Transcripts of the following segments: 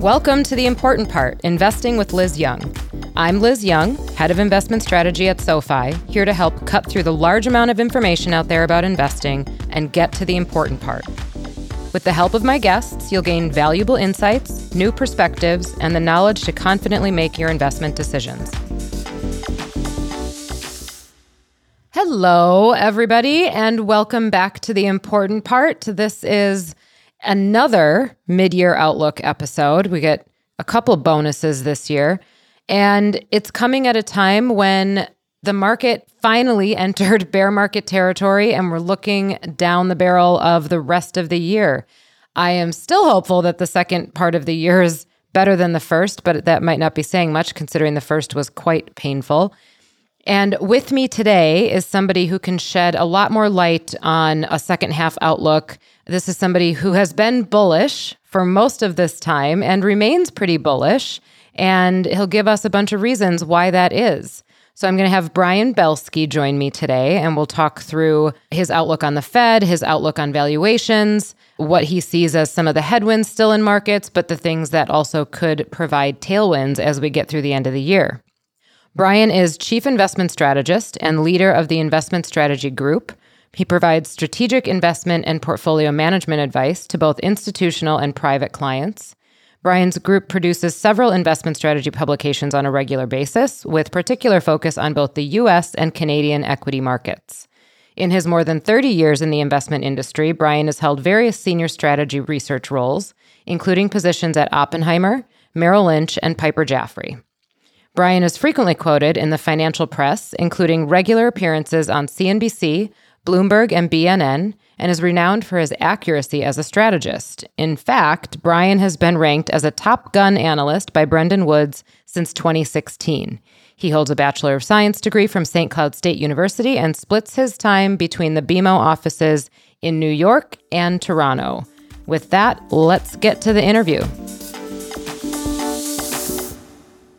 Welcome to The Important Part Investing with Liz Young. I'm Liz Young, Head of Investment Strategy at SoFi, here to help cut through the large amount of information out there about investing and get to the important part. With the help of my guests, you'll gain valuable insights, new perspectives, and the knowledge to confidently make your investment decisions. Hello, everybody, and welcome back to the important part. This is another mid year outlook episode. We get a couple bonuses this year, and it's coming at a time when the market finally entered bear market territory and we're looking down the barrel of the rest of the year. I am still hopeful that the second part of the year is better than the first, but that might not be saying much considering the first was quite painful. And with me today is somebody who can shed a lot more light on a second half outlook. This is somebody who has been bullish for most of this time and remains pretty bullish. And he'll give us a bunch of reasons why that is. So I'm going to have Brian Belski join me today, and we'll talk through his outlook on the Fed, his outlook on valuations, what he sees as some of the headwinds still in markets, but the things that also could provide tailwinds as we get through the end of the year. Brian is Chief Investment Strategist and leader of the Investment Strategy Group. He provides strategic investment and portfolio management advice to both institutional and private clients. Brian's group produces several investment strategy publications on a regular basis, with particular focus on both the US and Canadian equity markets. In his more than 30 years in the investment industry, Brian has held various senior strategy research roles, including positions at Oppenheimer, Merrill Lynch, and Piper Jaffray. Brian is frequently quoted in the financial press, including regular appearances on CNBC, Bloomberg, and BNN, and is renowned for his accuracy as a strategist. In fact, Brian has been ranked as a top gun analyst by Brendan Woods since 2016. He holds a Bachelor of Science degree from St. Cloud State University and splits his time between the BMO offices in New York and Toronto. With that, let's get to the interview.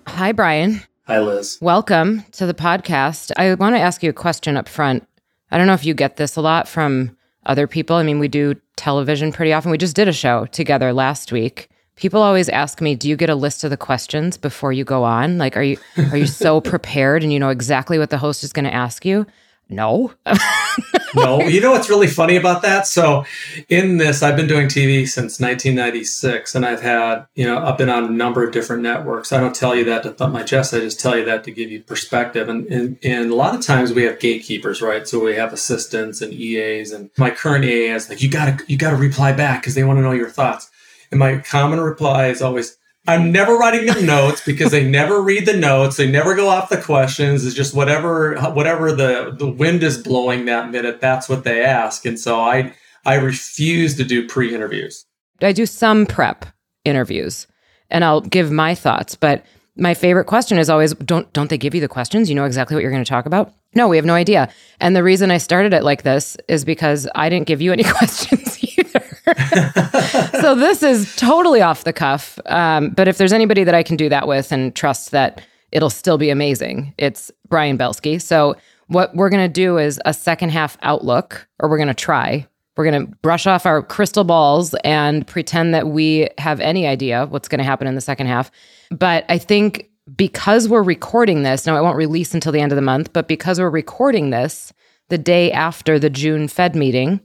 Hi, Brian. Hi, Liz. Welcome to the podcast. I want to ask you a question up front. I don't know if you get this a lot from other people. I mean, we do television pretty often. We just did a show together last week. People always ask me, "Do you get a list of the questions before you go on? Like are you are you so prepared and you know exactly what the host is going to ask you?" No. no. You know what's really funny about that? So, in this, I've been doing TV since 1996, and I've had, you know, I've been on a number of different networks. I don't tell you that to thump my chest. I just tell you that to give you perspective. And, and, and a lot of times we have gatekeepers, right? So we have assistants and EAs. And my current EA is like, you gotta, you gotta reply back because they want to know your thoughts. And my common reply is always, I'm never writing them notes because they never read the notes. They never go off the questions. It's just whatever whatever the the wind is blowing that minute. That's what they ask, and so I I refuse to do pre interviews. I do some prep interviews, and I'll give my thoughts. But my favorite question is always don't don't they give you the questions? You know exactly what you're going to talk about. No, we have no idea. And the reason I started it like this is because I didn't give you any questions. so this is totally off the cuff. Um, but if there's anybody that I can do that with and trust that it'll still be amazing, it's Brian Belski. So what we're going to do is a second half outlook, or we're going to try. We're going to brush off our crystal balls and pretend that we have any idea what's going to happen in the second half. But I think because we're recording this, now it won't release until the end of the month, but because we're recording this the day after the June Fed meeting,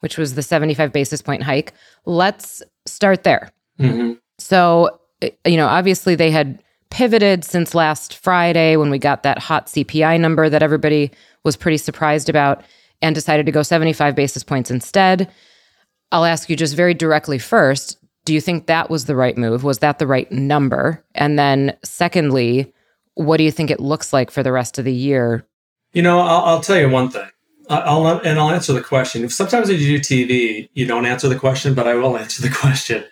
which was the 75 basis point hike, let's start there. Mm-hmm. So, you know, obviously they had pivoted since last Friday when we got that hot CPI number that everybody was pretty surprised about and decided to go 75 basis points instead. I'll ask you just very directly first do you think that was the right move? Was that the right number? And then, secondly, what do you think it looks like for the rest of the year? You know, I'll, I'll tell you one thing. I'll and I'll answer the question. Sometimes when you do TV, you don't answer the question, but I will answer the question.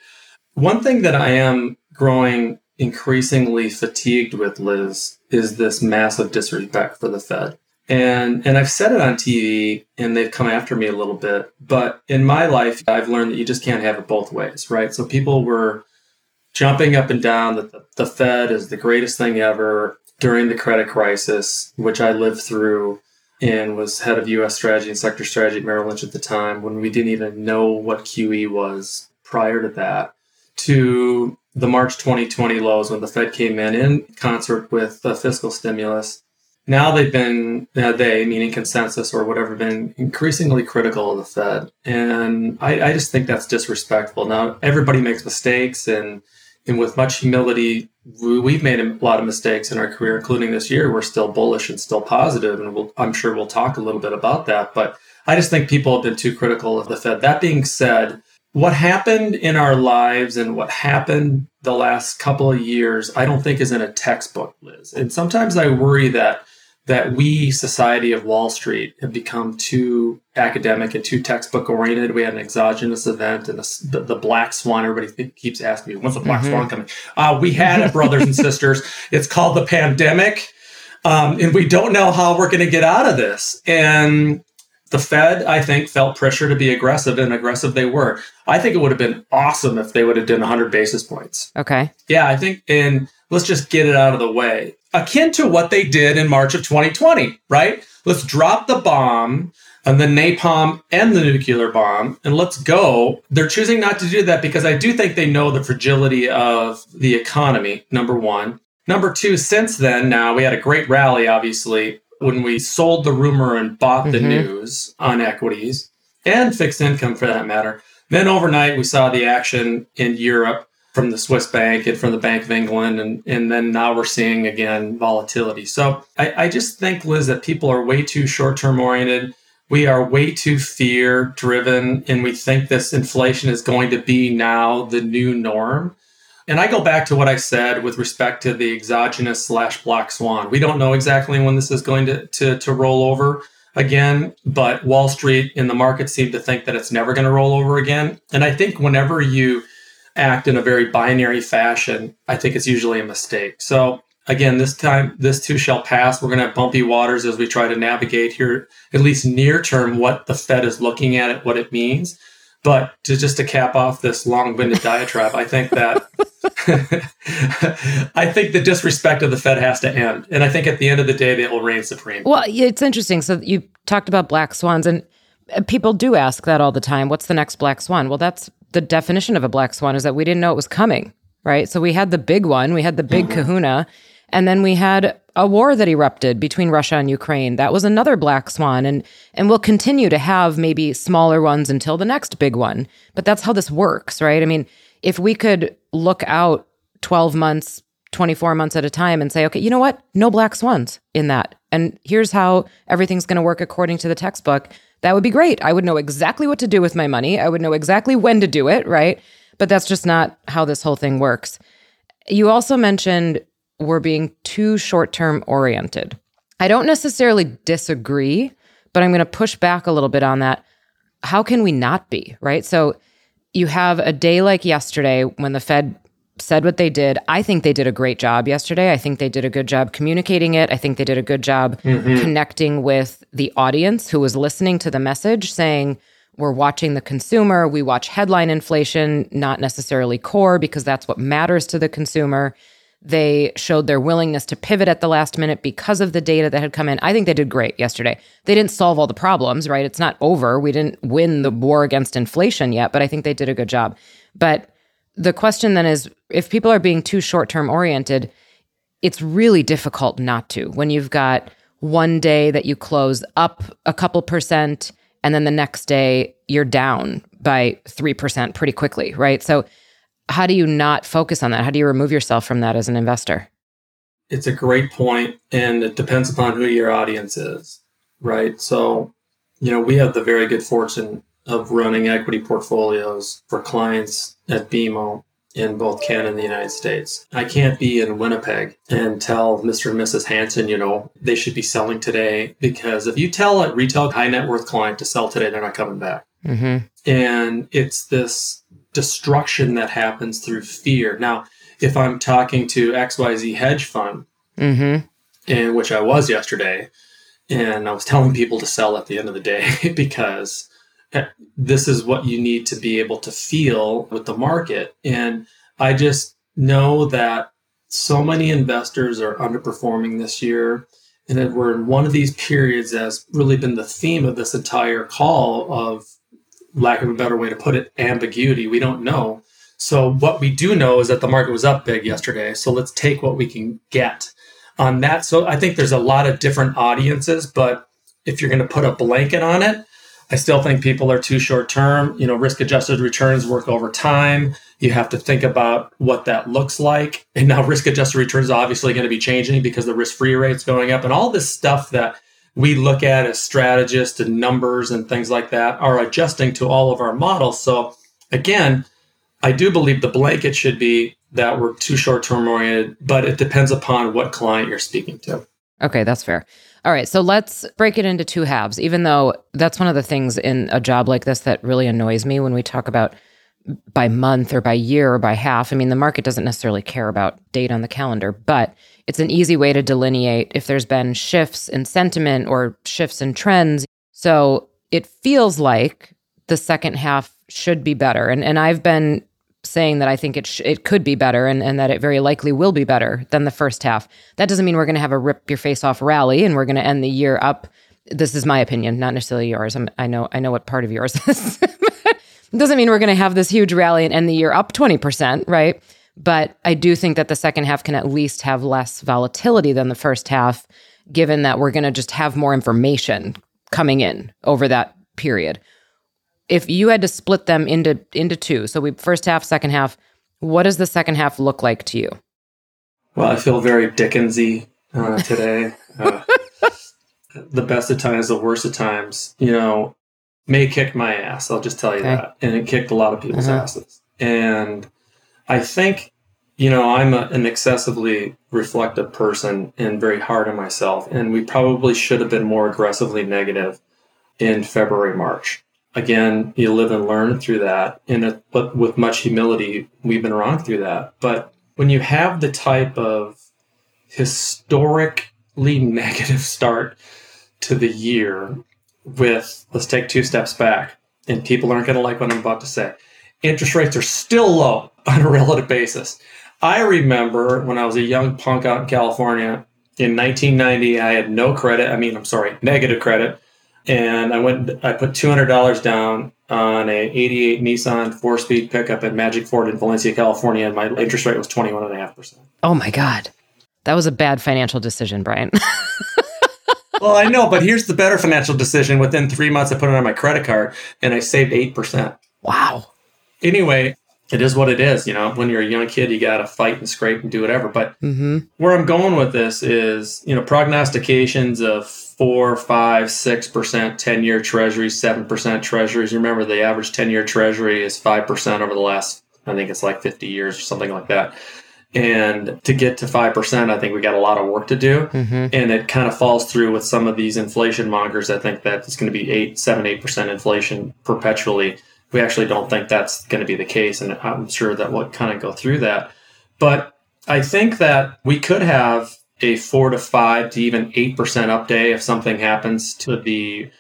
One thing that I am growing increasingly fatigued with, Liz, is this massive disrespect for the Fed. And and I've said it on TV and they've come after me a little bit, but in my life I've learned that you just can't have it both ways, right? So people were jumping up and down that the, the Fed is the greatest thing ever during the credit crisis, which I lived through and was head of US strategy and sector strategy at Merrill Lynch at the time when we didn't even know what QE was prior to that, to the March 2020 lows when the Fed came in in concert with the fiscal stimulus. Now they've been, uh, they, meaning consensus or whatever, been increasingly critical of the Fed. And I, I just think that's disrespectful. Now, everybody makes mistakes, and, and with much humility, we've made a lot of mistakes in our career, including this year. We're still bullish and still positive, and we'll, I'm sure we'll talk a little bit about that. But I just think people have been too critical of the Fed. That being said, what happened in our lives and what happened the last couple of years, I don't think is in a textbook, Liz. And sometimes I worry that that we, society of Wall Street, have become too academic and too textbook oriented. We had an exogenous event and the, the black swan. Everybody keeps asking me, when's the black mm-hmm. swan coming? Uh, we had it, brothers and sisters. It's called the pandemic. Um, and we don't know how we're going to get out of this. And the Fed, I think, felt pressure to be aggressive, and aggressive they were. I think it would have been awesome if they would have done 100 basis points. Okay. Yeah, I think, and let's just get it out of the way. Akin to what they did in March of 2020, right? Let's drop the bomb and the napalm and the nuclear bomb and let's go. They're choosing not to do that because I do think they know the fragility of the economy, number one. Number two, since then, now we had a great rally, obviously, when we sold the rumor and bought the mm-hmm. news on equities and fixed income for that matter. Then overnight, we saw the action in Europe from the Swiss bank and from the Bank of England. And, and then now we're seeing again volatility. So I, I just think, Liz, that people are way too short term oriented. We are way too fear driven. And we think this inflation is going to be now the new norm. And I go back to what I said with respect to the exogenous slash black swan. We don't know exactly when this is going to, to, to roll over again, but Wall Street and the market seem to think that it's never going to roll over again. And I think whenever you act in a very binary fashion, I think it's usually a mistake. So again, this time, this too shall pass. We're going to have bumpy waters as we try to navigate here, at least near term, what the Fed is looking at it, what it means. But to just to cap off this long-winded diatribe, I think that I think the disrespect of the Fed has to end, and I think at the end of the day, they will reign supreme. Well, it's interesting. So you talked about black swans, and people do ask that all the time. What's the next black swan? Well, that's the definition of a black swan is that we didn't know it was coming, right? So we had the big one, we had the big mm-hmm. Kahuna, and then we had a war that erupted between Russia and Ukraine. That was another black swan and and we'll continue to have maybe smaller ones until the next big one. But that's how this works, right? I mean, if we could look out 12 months, 24 months at a time and say, okay, you know what? No black swans in that. And here's how everything's going to work according to the textbook. That would be great. I would know exactly what to do with my money. I would know exactly when to do it, right? But that's just not how this whole thing works. You also mentioned we're being too short term oriented. I don't necessarily disagree, but I'm going to push back a little bit on that. How can we not be, right? So you have a day like yesterday when the Fed said what they did. I think they did a great job yesterday. I think they did a good job communicating it. I think they did a good job mm-hmm. connecting with the audience who was listening to the message, saying, we're watching the consumer. We watch headline inflation, not necessarily core, because that's what matters to the consumer. They showed their willingness to pivot at the last minute because of the data that had come in. I think they did great yesterday. They didn't solve all the problems, right? It's not over. We didn't win the war against inflation yet, but I think they did a good job. But the question then is if people are being too short term oriented, it's really difficult not to when you've got one day that you close up a couple percent and then the next day you're down by 3% pretty quickly, right? So how do you not focus on that? How do you remove yourself from that as an investor? It's a great point, and it depends upon who your audience is, right? So, you know, we have the very good fortune of running equity portfolios for clients at BMO in both Canada and the United States. I can't be in Winnipeg and tell Mr. and Mrs. Hanson, you know, they should be selling today because if you tell a retail high net worth client to sell today, they're not coming back. Mm-hmm. And it's this destruction that happens through fear. Now, if I'm talking to XYZ hedge fund, mm-hmm. and which I was yesterday, and I was telling people to sell at the end of the day because Eh, this is what you need to be able to feel with the market. And I just know that so many investors are underperforming this year. And that we're in one of these periods that's really been the theme of this entire call of lack of a better way to put it, ambiguity. We don't know. So what we do know is that the market was up big yesterday. So let's take what we can get on that. So I think there's a lot of different audiences, but if you're going to put a blanket on it, I still think people are too short term. You know, risk adjusted returns work over time. You have to think about what that looks like. And now risk adjusted returns obviously going to be changing because the risk free rate's going up and all this stuff that we look at as strategists and numbers and things like that are adjusting to all of our models. So again, I do believe the blanket should be that we're too short term oriented, but it depends upon what client you're speaking to. Okay, that's fair. All right, so let's break it into two halves, even though that's one of the things in a job like this that really annoys me when we talk about by month or by year or by half. I mean, the market doesn't necessarily care about date on the calendar, but it's an easy way to delineate if there's been shifts in sentiment or shifts in trends. So it feels like the second half should be better. And and I've been saying that I think it sh- it could be better and, and that it very likely will be better than the first half. That doesn't mean we're going to have a rip your face off rally and we're going to end the year up. This is my opinion, not necessarily yours. I'm, I know I know what part of yours is. it doesn't mean we're going to have this huge rally and end the year up 20%, right? But I do think that the second half can at least have less volatility than the first half, given that we're going to just have more information coming in over that period if you had to split them into into two, so we first half, second half, what does the second half look like to you? Well, I feel very Dickensy uh, today. uh, the best of times, the worst of times. You know, May kicked my ass. I'll just tell you okay. that, and it kicked a lot of people's uh-huh. asses. And I think, you know, I'm a, an excessively reflective person and very hard on myself, and we probably should have been more aggressively negative in February, March again, you live and learn through that. And but with much humility, we've been wrong through that. But when you have the type of historically negative start to the year with let's take two steps back and people aren't going to like what i'm about to say interest rates are still low on a relative basis i remember when i was a young punk out in california in 1990 i had no credit i mean i'm sorry negative credit and I went. I put two hundred dollars down on a '88 Nissan four-speed pickup at Magic Ford in Valencia, California, and my interest rate was twenty-one and a half percent. Oh my god, that was a bad financial decision, Brian. well, I know, but here's the better financial decision. Within three months, I put it on my credit card, and I saved eight percent. Wow. Anyway, it is what it is. You know, when you're a young kid, you got to fight and scrape and do whatever. But mm-hmm. where I'm going with this is, you know, prognostications of four, five, six percent 10 year treasuries, seven percent treasuries. You remember the average 10 year treasury is five percent over the last, I think it's like 50 years or something like that. And to get to 5%, I think we got a lot of work to do. Mm-hmm. And it kind of falls through with some of these inflation mongers. I think that it's going to be eight, seven, eight percent inflation perpetually we actually don't think that's going to be the case. And I'm sure that we'll kind of go through that. But I think that we could have a four to five to even 8% up day if something happens to the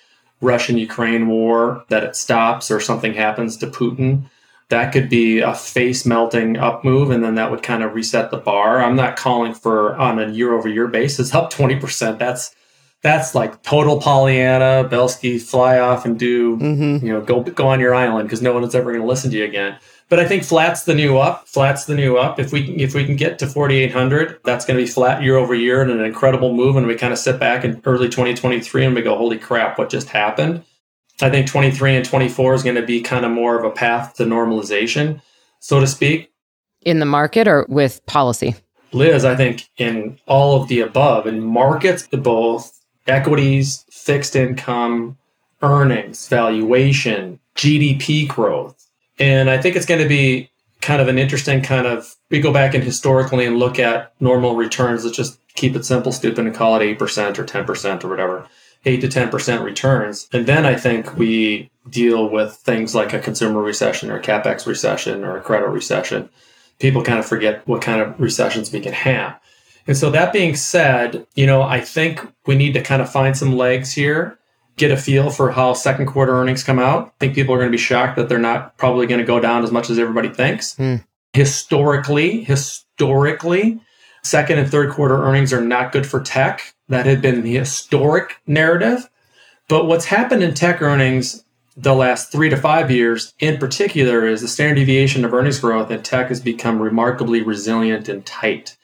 Russian Ukraine war, that it stops or something happens to Putin. That could be a face melting up move, and then that would kind of reset the bar. I'm not calling for on a year over year basis up 20%. That's that's like total Pollyanna, Belski, fly off and do, mm-hmm. you know, go go on your island because no one is ever going to listen to you again. But I think flat's the new up. Flat's the new up. If we if we can get to 4,800, that's going to be flat year over year and an incredible move. And we kind of sit back in early 2023 and we go, holy crap, what just happened? I think 23 and 24 is going to be kind of more of a path to normalization, so to speak. In the market or with policy? Liz, I think in all of the above, in markets, both equities, fixed income, earnings, valuation, GDP growth. And I think it's going to be kind of an interesting kind of we go back and historically and look at normal returns. Let's just keep it simple, stupid, and call it 8% or 10% or whatever. 8 to 10% returns. And then I think we deal with things like a consumer recession or a capex recession or a credit recession. People kind of forget what kind of recessions we can have. And so that being said, you know, I think we need to kind of find some legs here, get a feel for how second quarter earnings come out. I think people are going to be shocked that they're not probably going to go down as much as everybody thinks. Mm. Historically, historically, second and third quarter earnings are not good for tech. That had been the historic narrative. But what's happened in tech earnings the last three to five years in particular is the standard deviation of earnings growth in tech has become remarkably resilient and tight.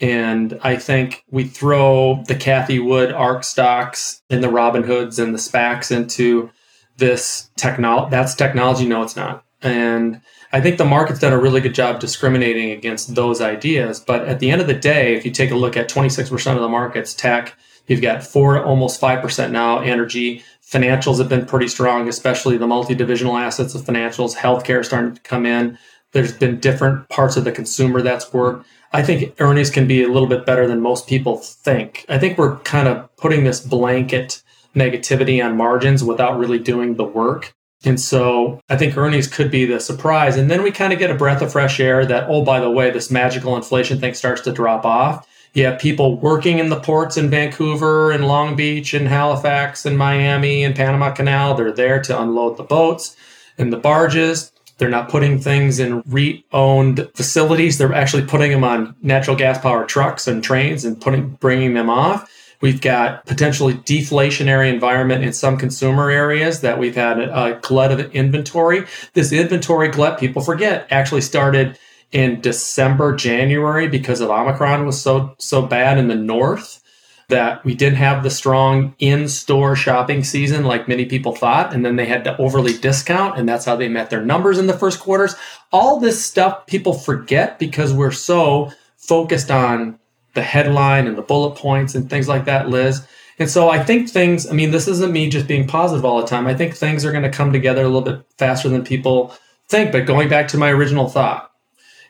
And I think we throw the Cathie Wood ARK stocks and the Robinhoods and the SPACs into this technology. That's technology. No, it's not. And I think the market's done a really good job discriminating against those ideas. But at the end of the day, if you take a look at 26% of the market's tech, you've got four, almost 5% now, energy. Financials have been pretty strong, especially the multi divisional assets of financials. Healthcare starting to come in. There's been different parts of the consumer that's worked. I think earnings can be a little bit better than most people think. I think we're kind of putting this blanket negativity on margins without really doing the work. And so I think earnings could be the surprise. And then we kind of get a breath of fresh air that, oh, by the way, this magical inflation thing starts to drop off. You have people working in the ports in Vancouver and Long Beach and Halifax and Miami and Panama Canal. They're there to unload the boats and the barges. They're not putting things in REIT owned facilities. They're actually putting them on natural gas powered trucks and trains and putting, bringing them off. We've got potentially deflationary environment in some consumer areas that we've had a glut of inventory. This inventory glut, people forget, actually started in December, January because of Omicron was so so bad in the north that we didn't have the strong in-store shopping season like many people thought and then they had to overly discount and that's how they met their numbers in the first quarters. All this stuff people forget because we're so focused on the headline and the bullet points and things like that liz. And so i think things i mean this isn't me just being positive all the time. I think things are going to come together a little bit faster than people think. But going back to my original thought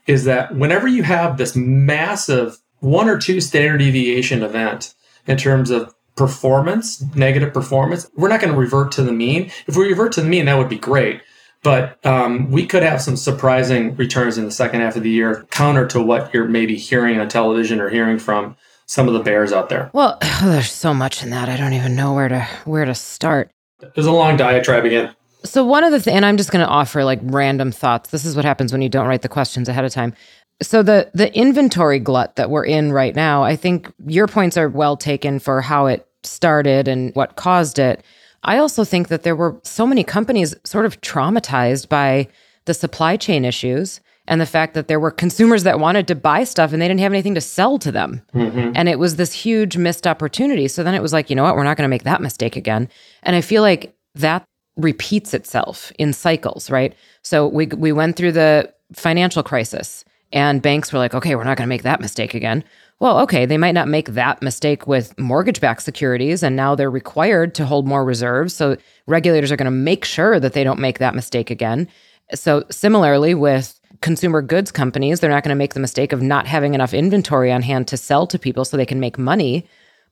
is that whenever you have this massive one or two standard deviation event in terms of performance, negative performance, we're not going to revert to the mean. If we revert to the mean, that would be great. But um, we could have some surprising returns in the second half of the year, counter to what you're maybe hearing on television or hearing from some of the bears out there. Well, there's so much in that. I don't even know where to where to start. There's a long diatribe again. So one of the th- and I'm just going to offer like random thoughts. This is what happens when you don't write the questions ahead of time so the the inventory glut that we're in right now, I think your points are well taken for how it started and what caused it. I also think that there were so many companies sort of traumatized by the supply chain issues and the fact that there were consumers that wanted to buy stuff and they didn't have anything to sell to them. Mm-hmm. And it was this huge missed opportunity. So then it was like, you know what, we're not going to make that mistake again. And I feel like that repeats itself in cycles, right? So we we went through the financial crisis and banks were like, okay, we're not going to make that mistake again. Well, okay, they might not make that mistake with mortgage backed securities, and now they're required to hold more reserves. So regulators are going to make sure that they don't make that mistake again. So, similarly, with consumer goods companies, they're not going to make the mistake of not having enough inventory on hand to sell to people so they can make money.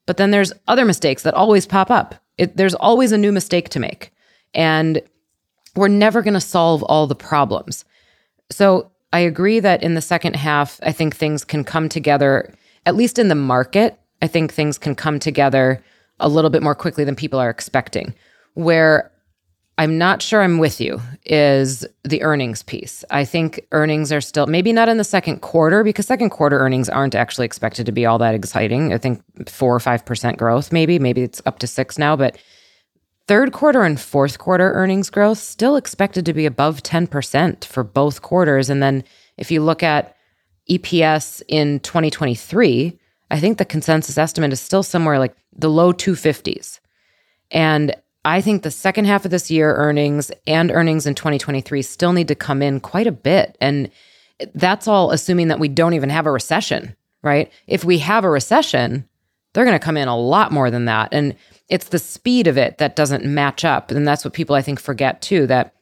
But then there's other mistakes that always pop up. It, there's always a new mistake to make. And we're never going to solve all the problems. So, I agree that in the second half, I think things can come together, at least in the market. I think things can come together a little bit more quickly than people are expecting. Where I'm not sure I'm with you is the earnings piece. I think earnings are still maybe not in the second quarter because second quarter earnings aren't actually expected to be all that exciting. I think four or 5% growth, maybe. Maybe it's up to six now, but Third quarter and fourth quarter earnings growth still expected to be above 10% for both quarters. And then if you look at EPS in 2023, I think the consensus estimate is still somewhere like the low 250s. And I think the second half of this year earnings and earnings in 2023 still need to come in quite a bit. And that's all assuming that we don't even have a recession, right? If we have a recession, they're going to come in a lot more than that. And it's the speed of it that doesn't match up. And that's what people I think forget too that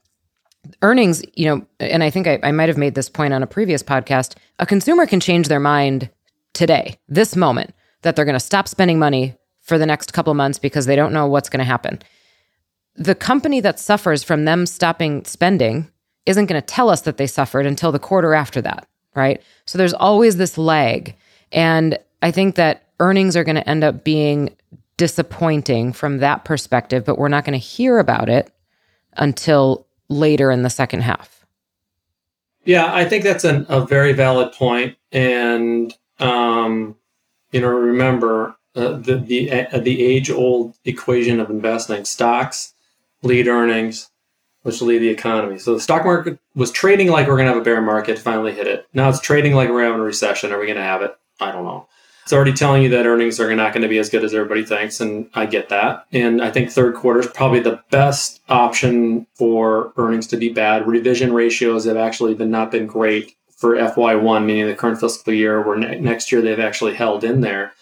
earnings, you know, and I think I, I might have made this point on a previous podcast a consumer can change their mind today, this moment, that they're going to stop spending money for the next couple months because they don't know what's going to happen. The company that suffers from them stopping spending isn't going to tell us that they suffered until the quarter after that, right? So there's always this lag. And I think that earnings are going to end up being disappointing from that perspective, but we're not going to hear about it until later in the second half. Yeah, I think that's an, a very valid point. and um, you know, remember uh, the the uh, the age old equation of investing: stocks lead earnings, which lead the economy. So the stock market was trading like we're going to have a bear market, finally hit it. Now it's trading like we're having a recession. Are we going to have it? I don't know. It's already telling you that earnings are not going to be as good as everybody thinks, and I get that. And I think third quarter is probably the best option for earnings to be bad. Revision ratios have actually been not been great for FY1, meaning the current fiscal year, where ne- next year they've actually held in there.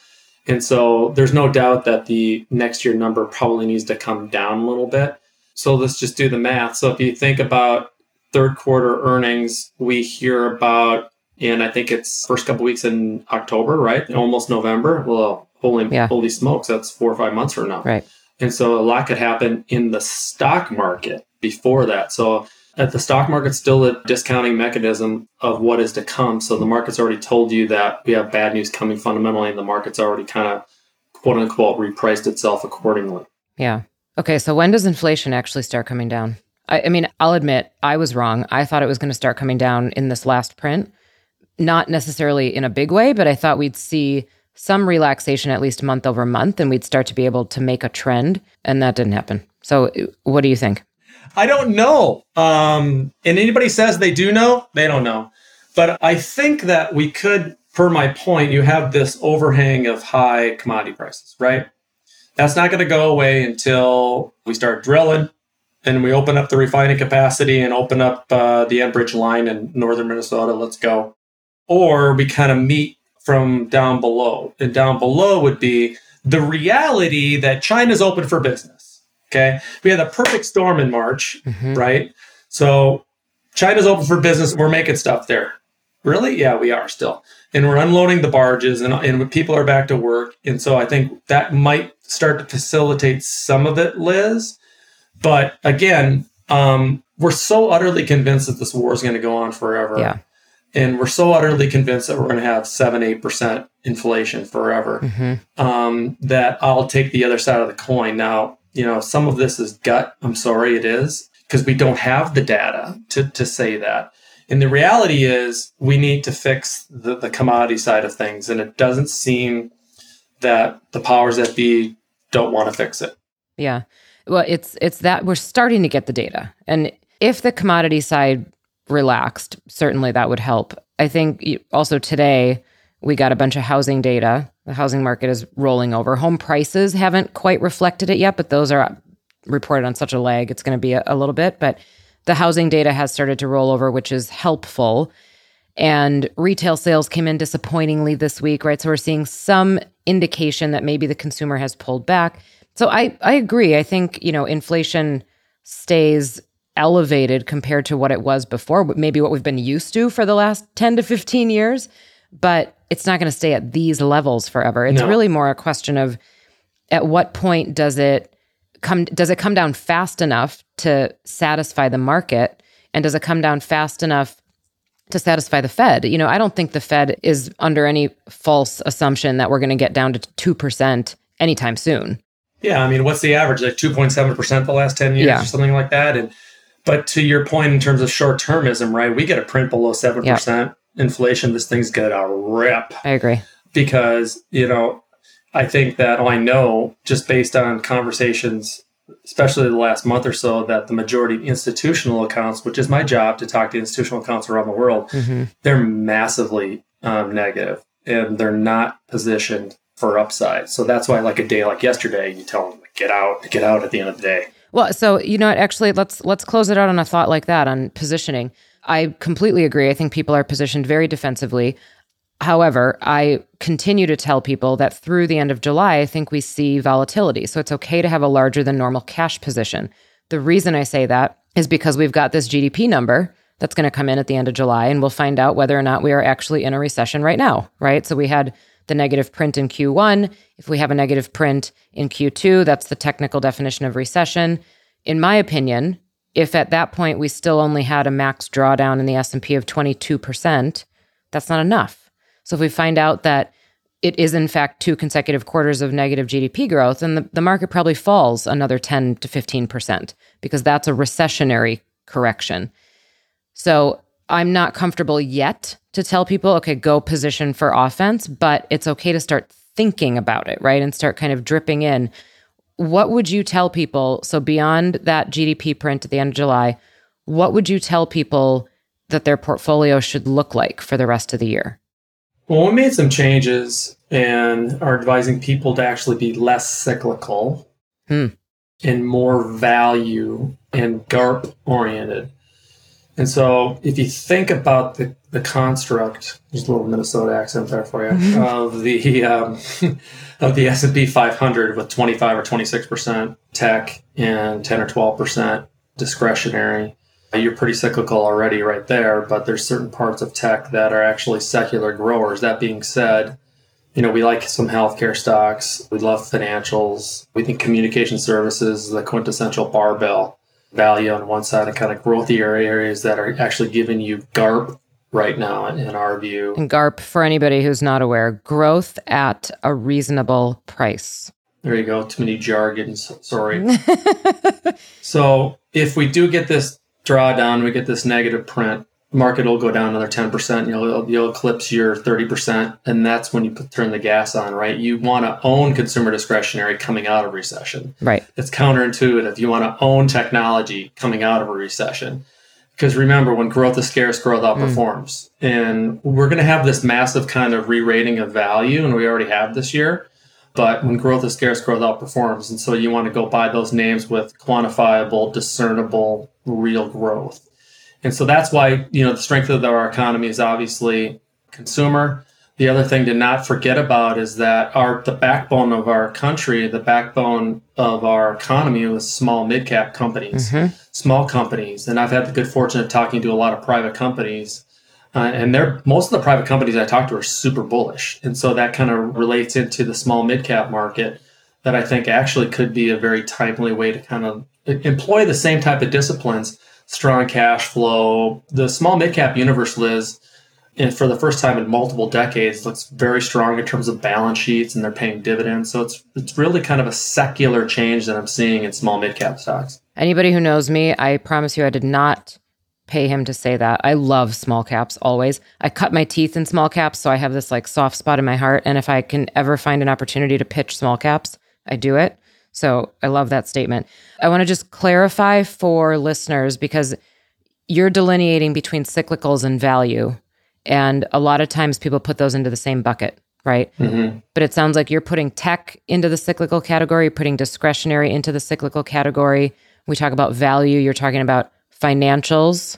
And so there's no doubt that the next year number probably needs to come down a little bit. So let's just do the math. So if you think about third quarter earnings, we hear about, and I think it's first couple weeks in October, right? Almost November. Well, holy, Yeah. holy smokes, that's four or five months from now. Right. And so a lot could happen in the stock market before that. So at the stock market's still a discounting mechanism of what is to come. So the market's already told you that we have bad news coming fundamentally, and the market's already kind of quote unquote repriced itself accordingly. Yeah. Okay. So when does inflation actually start coming down? I, I mean, I'll admit I was wrong. I thought it was going to start coming down in this last print, not necessarily in a big way, but I thought we'd see some relaxation at least month over month and we'd start to be able to make a trend. And that didn't happen. So what do you think? I don't know. Um, and anybody says they do know, they don't know. But I think that we could, per my point, you have this overhang of high commodity prices, right? That's not going to go away until we start drilling and we open up the refining capacity and open up uh, the Enbridge line in northern Minnesota. Let's go. Or we kind of meet from down below. And down below would be the reality that China's open for business. Okay. We had a perfect storm in March, Mhm. right? So China's open for business. We're making stuff there. Really? Yeah, we are still. And we're unloading the barges and, and people are back to work. And so I think that might start to facilitate some of it, Liz. But again, um, we're so utterly convinced that this war is going to go on forever. Yeah. And we're so utterly convinced that we're going to have seven, eight percent inflation forever hmm um, that I'll take the other side of the coin. Now, you know, some of this is gut. I'm sorry, it is because we don't have the data to, to say that. And the reality is, we need to fix the, the commodity side of things. And it doesn't seem that the powers that be don't want to fix it. Yeah. Well, it's it's that we're starting to get the data. And if the commodity side relaxed, certainly that would help. I think also today we got a bunch of housing data. The housing market is rolling over. Home prices haven't quite reflected it yet, but those are reported on such a lag. It's going to be a, a little bit, but the housing data has started to roll over, which is helpful. And retail sales came in disappointingly this week, right? So we're seeing some indication that maybe the consumer has pulled back. So I I agree. I think, you know, inflation stays elevated compared to what it was before, maybe what we've been used to for the last 10 to 15 years, but it's not going to stay at these levels forever. It's No. really more a question of at what point does it come does it come down fast enough to satisfy the market and does it come down fast enough to satisfy the Fed. You know, I don't think the Fed is under any false assumption that we're going to get down to 2% anytime soon. Yeah, I mean, what's the average? Like two point seven percent the last ten years, Yeah. or something like that. And but to your point, in terms of short termism, right? We get a print below seven percent inflation. This thing's gonna rip I agree. because you know I think that I know just based on conversations, especially the last month or so, that the majority of institutional accounts, which is my job to talk to institutional accounts around the world, hmm they're massively um, negative and they're not positioned for upside. So that's why, like a day like yesterday, you tell them get out, get out at the end of the day. Well, so you know what? Actually, let's let's close it out on a thought like that on positioning. I completely agree. I think people are positioned very defensively. However, I continue to tell people that through the end of July, I think we see volatility. So it's okay to have a larger than normal cash position. The reason I say that is because we've got this GDP number that's going to come in at the end of July, and we'll find out whether or not we are actually in a recession right now, right? So we had the negative print in Q1. If we have a negative print in Q2, that's the technical definition of recession. In my opinion, if at that point we still only had a max drawdown in the S&P of 22%, that's not enough. So if we find out that it is in fact two consecutive quarters of negative GDP growth, then the, the market probably falls another 10 to 15% because that's a recessionary correction. So I'm not comfortable yet to tell people, okay, go position for offense, but it's okay to start thinking about it, right? And start kind of dripping in. what would you tell people? So, beyond that GDP print at the end of July, what would you tell people that their portfolio should look like for the rest of the year? Well, we made some changes and are advising people to actually be less cyclical Hmm. and more value and GARP oriented. And so, if you think about the, the construct, there's a little Minnesota accent there for you, of the um, of the S and P 500 with 25 or 26 percent tech and 10 or 12 percent discretionary, you're pretty cyclical already right there. But there's certain parts of tech that are actually secular growers. That being said, you know, we like some healthcare stocks. We love financials. We think communication services is the quintessential barbell value on one side and kind of growthier areas that are actually giving you GARP right now, in our view. And GARP, for anybody who's not aware, growth at a reasonable price. There you go. Too many jargons. Sorry. so if we do get this drawdown, we get this negative print, market will go down another 10%. You'll, you'll eclipse your 30%. And that's when you put, turn the gas on, right? You want to own consumer discretionary coming out of recession. Right. It's counterintuitive. You want to own technology coming out of a recession. Because remember, when growth is scarce, growth mm. outperforms. And we're going to have this massive kind of re rating of value, and we already have this year. But when growth is scarce, growth outperforms. And so you want to go buy those names with quantifiable, discernible, real growth. And so that's why, you know, the strength of our economy is obviously consumer. The other thing to not forget about is that our the backbone of our country, the backbone of our economy was small mid cap companies, small companies. And I've had the good fortune of talking to a lot of private companies. Uh, and they're most of the private companies I talk to are super bullish. And so that kind of relates into the small mid cap market that I think actually could be a very timely way to kind of employ the same type of disciplines strong cash flow. The small mid cap universe, Liz, and for the first time in multiple decades, looks very strong in terms of balance sheets and they're paying dividends. So it's it's really kind of a secular change that I'm seeing in small mid cap stocks. Anybody who knows me, I promise you, I did not pay him to say that. I love small caps always. I cut my teeth in small caps, so I have this like soft spot in my heart. And if I can ever find an opportunity to pitch small caps, I do it. So I love that statement. I want to just clarify for listeners because you're delineating between cyclicals and value. And a lot of times people put those into the same bucket, right? But it sounds like you're putting tech into the cyclical category, putting discretionary into the cyclical category. We talk about value, you're talking about financials.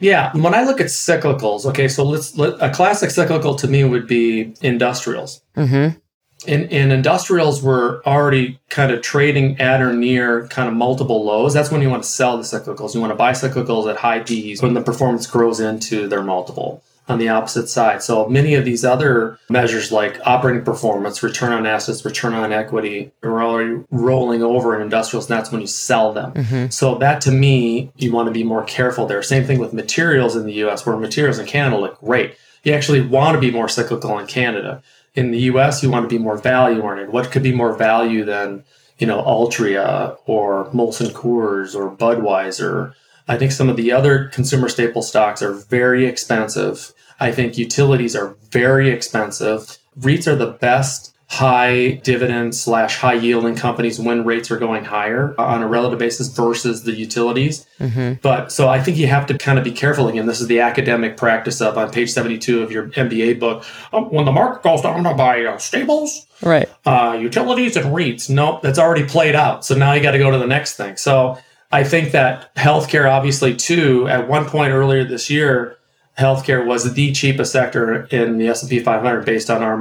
Yeah, when I look at cyclicals, okay, so let's let, a classic cyclical to me would be industrials. Mm-hmm. And, and industrials were already kind of trading at or near kind of multiple lows. That's when you want to sell the cyclicals. You want to buy cyclicals at high P's when the performance grows into their multiple on the opposite side. So many of these other measures like operating performance, return on assets, return on equity are already rolling over in industrials, and that's when you sell them. Mm-hmm. So that to me, you want to be more careful there. Same thing with materials in the US, where materials in Canada look great. You actually want to be more cyclical in Canada. In the US, you want to be more value oriented. What could be more value than, you know, Altria or Molson Coors or Budweiser? I think some of the other consumer staple stocks are very expensive. I think utilities are very expensive. REITs are the best high dividend slash high yielding companies when rates are going higher on a relative basis versus the utilities. But so I think you have to kind of be careful again. This is the academic practice of on page 72 of your MBA book. Um, when the market goes down, I'm gonna buy uh, staples, Right. uh, utilities and REITs. Nope, that's already played out. So now you got to go to the next thing. So I think that healthcare, obviously, too, at one point earlier this year, healthcare was the cheapest sector in the S&P 500 based on our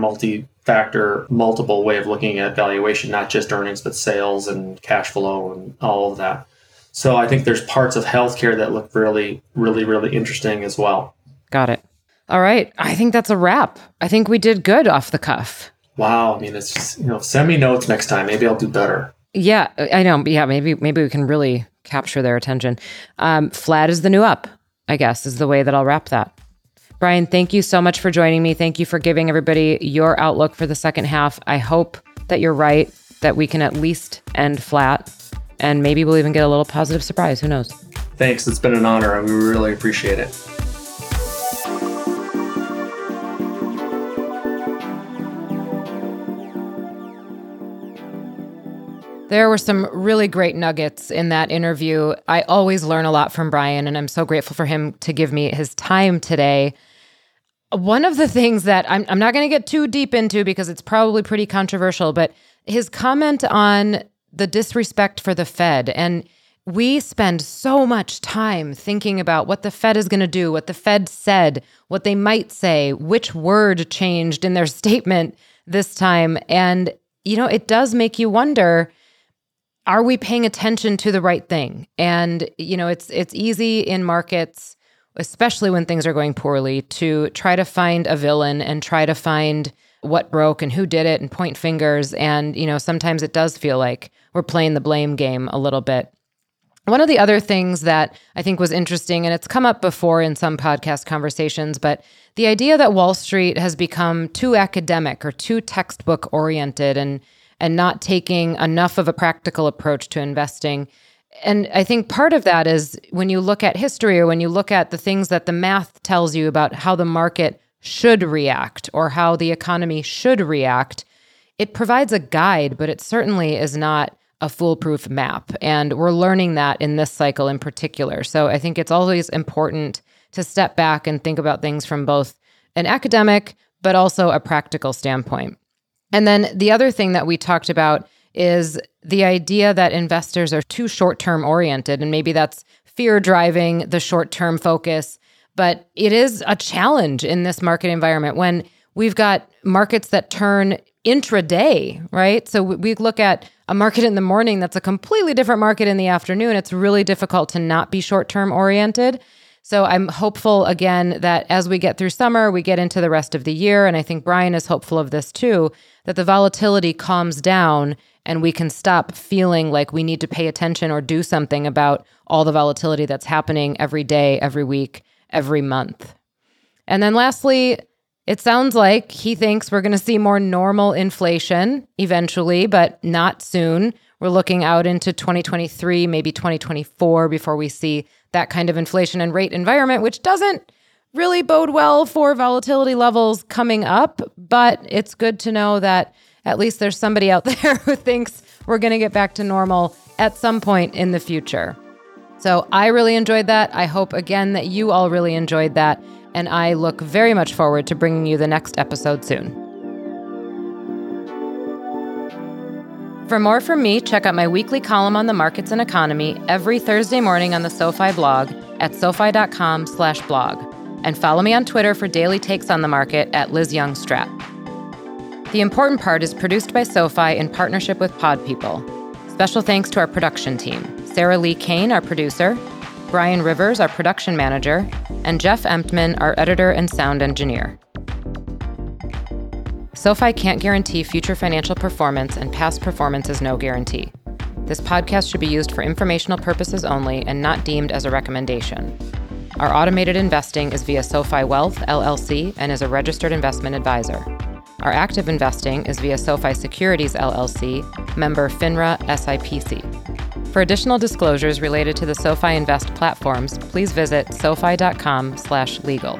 multi-factor, multiple way of looking at valuation, not just earnings, but sales and cash flow and all of that. So I think there's parts of healthcare that look really, really, really interesting as well. Got it. All right. I think that's a wrap. I think we did good off the cuff. Wow. I mean, it's just, you know, send me notes next time. Maybe I'll do better. Yeah, I know. Yeah, maybe maybe we can really capture their attention. Um, flat is the new up, I guess, is the way that I'll wrap that. Brian, thank you so much for joining me. Thank you for giving everybody your outlook for the second half. I hope that you're right, that we can at least end flat, and maybe we'll even get a little positive surprise. Who knows? Thanks. It's been an honor. and We really appreciate it. There were some really great nuggets in that interview. I always learn a lot from Brian, and I'm so grateful for him to give me his time today. One of the things that I'm, I'm not going to get too deep into because it's probably pretty controversial, but his comment on the disrespect for the Fed. And we spend so much time thinking about what the Fed is going to do, what the Fed said, what they might say, which word changed in their statement this time. And, you know, it does make you wonder are we paying attention to the right thing? And, you know, it's it's easy in markets especially when things are going poorly, to try to find a villain and try to find what broke and who did it and point fingers. And, you know, sometimes it does feel like we're playing the blame game a little bit. One of the other things that I think was interesting, and it's come up before in some podcast conversations, but the idea that Wall Street has become too academic or too textbook oriented and and not taking enough of a practical approach to investing and I think part of that is when you look at history or when you look at the things that the math tells you about how the market should react or how the economy should react, it provides a guide, but it certainly is not a foolproof map. And we're learning that in this cycle in particular. So I think it's always important to step back and think about things from both an academic, but also a practical standpoint. And then the other thing that we talked about is the idea that investors are too short term oriented. And maybe that's fear driving the short term focus. But it is a challenge in this market environment when we've got markets that turn intraday, right? So we look at a market in the morning that's a completely different market in the afternoon. It's really difficult to not be short term oriented. So I'm hopeful again that as we get through summer, we get into the rest of the year. And I think Brian is hopeful of this too, that the volatility calms down and we can stop feeling like we need to pay attention or do something about all the volatility that's happening every day, every week, every month. And then lastly, it sounds like he thinks we're going to see more normal inflation eventually, but not soon. We're looking out into 2023, maybe 2024 before we see that kind of inflation and rate environment, which doesn't really bode well for volatility levels coming up. But it's good to know that at least there's somebody out there who thinks we're going to get back to normal at some point in the future. So I really enjoyed that. I hope again that you all really enjoyed that. And I look very much forward to bringing you the next episode soon. For more from me, check out my weekly column on the markets and economy every Thursday morning on the SoFi blog at sofi.com slash blog. And follow me on Twitter for daily takes on the market at Liz Young Strat. The Important Part is produced by SoFi in partnership with Pod People. Special thanks to our production team Sarah Lee Kane, our producer, Brian Rivers, our production manager, and Jeff Emtman, our editor and sound engineer. SoFi can't guarantee future financial performance, and past performance is no guarantee. This podcast should be used for informational purposes only and not deemed as a recommendation. Our automated investing is via SoFi Wealth, LLC, and is a registered investment advisor. Our active investing is via SoFi Securities LLC, member FINRA SIPC. For additional disclosures related to the SoFi Invest platforms, please visit sofi.com/legal.